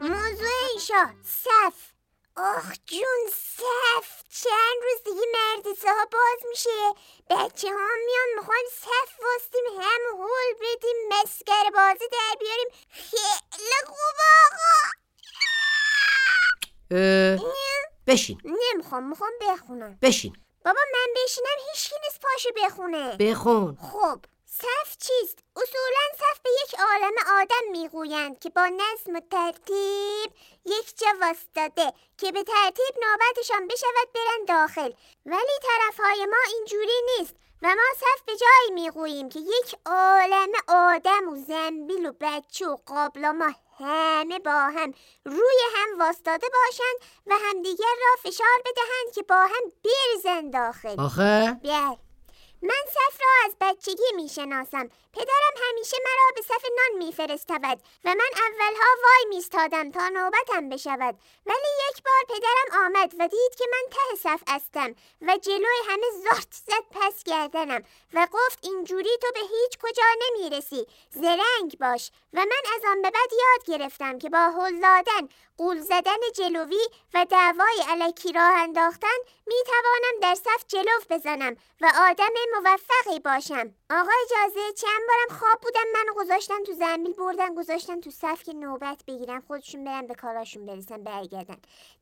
موضوع ایشا صف آخ جون صف چند روز دیگه مدرسه ها باز میشه. بچه ها میان می‌خوایم صف واستیم هم هول بدیم مسگر بازی در بیاریم. خیلی خوب آقا. بشین. نمی‌خوام می‌خوام بخونم. بشین. بابا من بشینم هیچکی نیست پاشو بخونه. بخون. خب صف چیست؟ اصولا صف به یک عالم آدم می‌گویند که با نظم و ترتیب یک جا واسطاده که به ترتیب نوبتشان بشود برن داخل. ولی طرفهای ما اینجوری نیست و ما صف به جایی می‌گوییم که یک عالم آدم و زنبیل و بچه و قابلما همه با هم روی هم واسطاده باشند و همدیگر را فشار بدهند که با هم بریزن داخل. آخه؟ بیار من صف را از بچگی می شناسم پدرم همیشه مرا به صف نان میفرستود و من اولها وای میستادم تا نوبتم بشود. ولی یک بار پدرم آمد و دید که من ته صف هستم و جلوی همه زارت زد پس گردنم و گفت اینجوری تو به هیچ کجا نمی‌رسی. زرنگ باش. و من از آن به بعد یاد گرفتم که با هل دادن قول زدن جلوی و دعوای علکی راه انداختن می توانم در صف جلو بزنم و آدم موفقی باشم. آقا اجازه چند بارم خواب بودم منو گذاشتن تو زنبیل بردن گذاشتن تو صف که نوبت بگیرن خودشون برن به کاراشون برسن برگردن.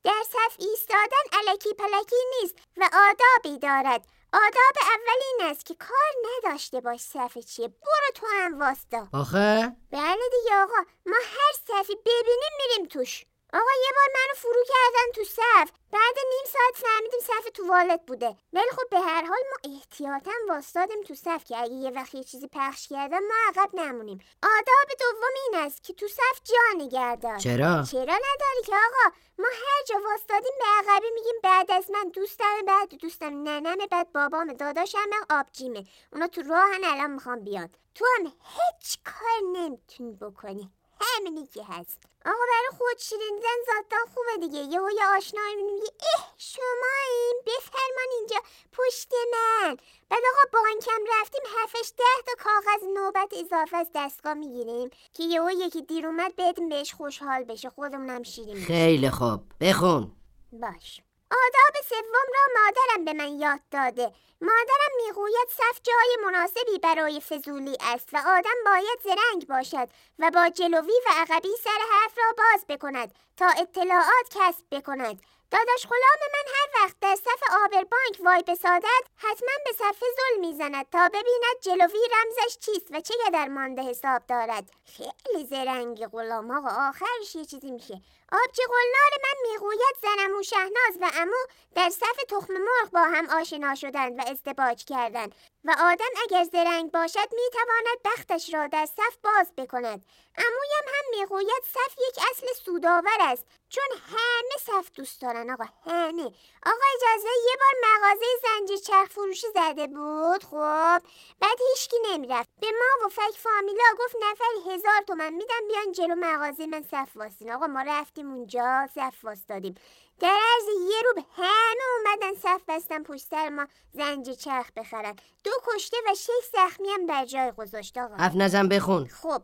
در صف ایستادن علکی پلکی نیست و آدابی دارد. آداب اول این است که کار نداشته باش صف چیه. برو تو هم واستا آخه؟ بله دیگه آقا. ما هر صفی ببینیم میریم توش. آقا یه بار منو فرو کردن تو صف. بعد نیم ساعت فهمیدیم صف توالت بوده. ولی خب به هر حال ما احتیاطا واسطادیم تو صف که اگه یه وقت یه چیزی پخش کردن ما عقب نمونیم. آداب دوم این است که تو صف جا نگهدار چرا؟ چرا نداری که آقا؟ ما هر جا واسطادیم به عقبی میگیم بعد از من دوستم بعد دوستم ننمه بعد بابام داداشم آبجیمه. اونا تو راهن الان می‌خوام بیان. تو هم هیچ کار نمی‌تونی بکنی. همینی که هست. آقا برای خود شیرینیدن ذاتان خوبه دیگه. یهو یه آشنایی می‌بینی میگه اه شما این بفرمان اینجا پشت من. بعد آقا بانکم رفتیم هفتش ده تا کاغذ نوبت اضافه از دستگاه می‌گیریم که یهو یکی دیر اومد بدیم بهش خوشحال بشه. خودمونم شیرین. خیلی خوب. بخون. باش. آداب سوم را مادرم به من یاد داده. مادرم می‌گوید صف جای مناسبی برای فضولی است و آدم باید زرنگ باشد و با جلوی و عقبی سر حرف را باز بکند تا اطلاعات کسب بکند. داداش غلام من هر وقت در صف آبربانک وای بسادد حتما به صفحه زل می‌زند تا ببیند جلوی رمزش چیست و چه قدر مانده حساب دارد. خیلی زرنگ غلام آقا آخرش یه چیزی میشه. آبجی قلنار من می‌گوید زنم و شهناز و امو در صف تخم مرغ با هم آشنا شدند و ازدواج کردند و آدم اگر زرنگ باشد می‌تواند بختش را در صف باز بکند. امویم هم می‌گوید صف یک اصل سودآور است چون همه صف دوست دارن آقا. همه آقا اجازه یه بار مغازه زنجیر چرخ فروشی زده بود؟ خب. بعد هیچکی نمی‌رفت. به ما و فک فامیلا گفت نفر هزار تومن میدم بیان جلو مغازه من صف واستین آقا ما رفتیم اونجا صف واستادیم در عرض یه رو همه اومدن صف بستن پشت سر ما زنجیر چرخ بخرن. دو کشته و شش زخمی هم در جای گذاشت آقا. حرف نزن بخون. خب.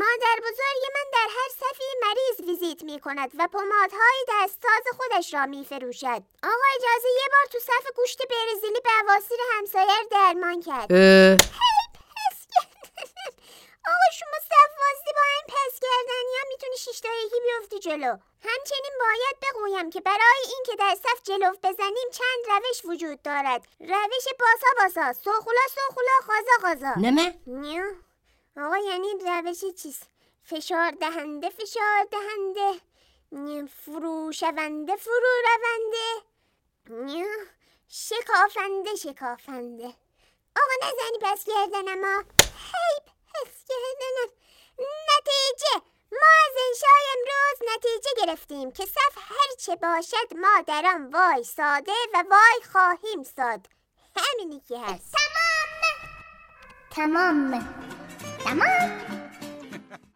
مادر بزرگ من در هر صفی مریض ویزیت می کند و پمادهای دستساز خودش را می فروشد. آقا اجازه یه بار تو صف گوشت برزیلی بواسیر همسایه رو درمان کرد. کردن. آقا شما صف واسطه با این پس کردنی هم می‌تونی شیش تا یکی بیفتی جلو. همچنین باید بگویم که برای اینکه در صف جلو بزنیم چند روش وجود دارد. روش باسا باسا، سوخولا سوخولا، غازا غازا. نمه نیو آقا یعنی روش چیز فشار دهنده فشار دهنده. فرو شونده فرو رونده. شکافنده شکافنده. آقا نزنی پس کردنم ها. هی پس کردنم نتیجه. ما از انشای امروز نتیجه گرفتیم که صف هرچه باشد ما در آن وای ساده و وای خواهیم ساد. همینی که هست. تمام. تمام. 什么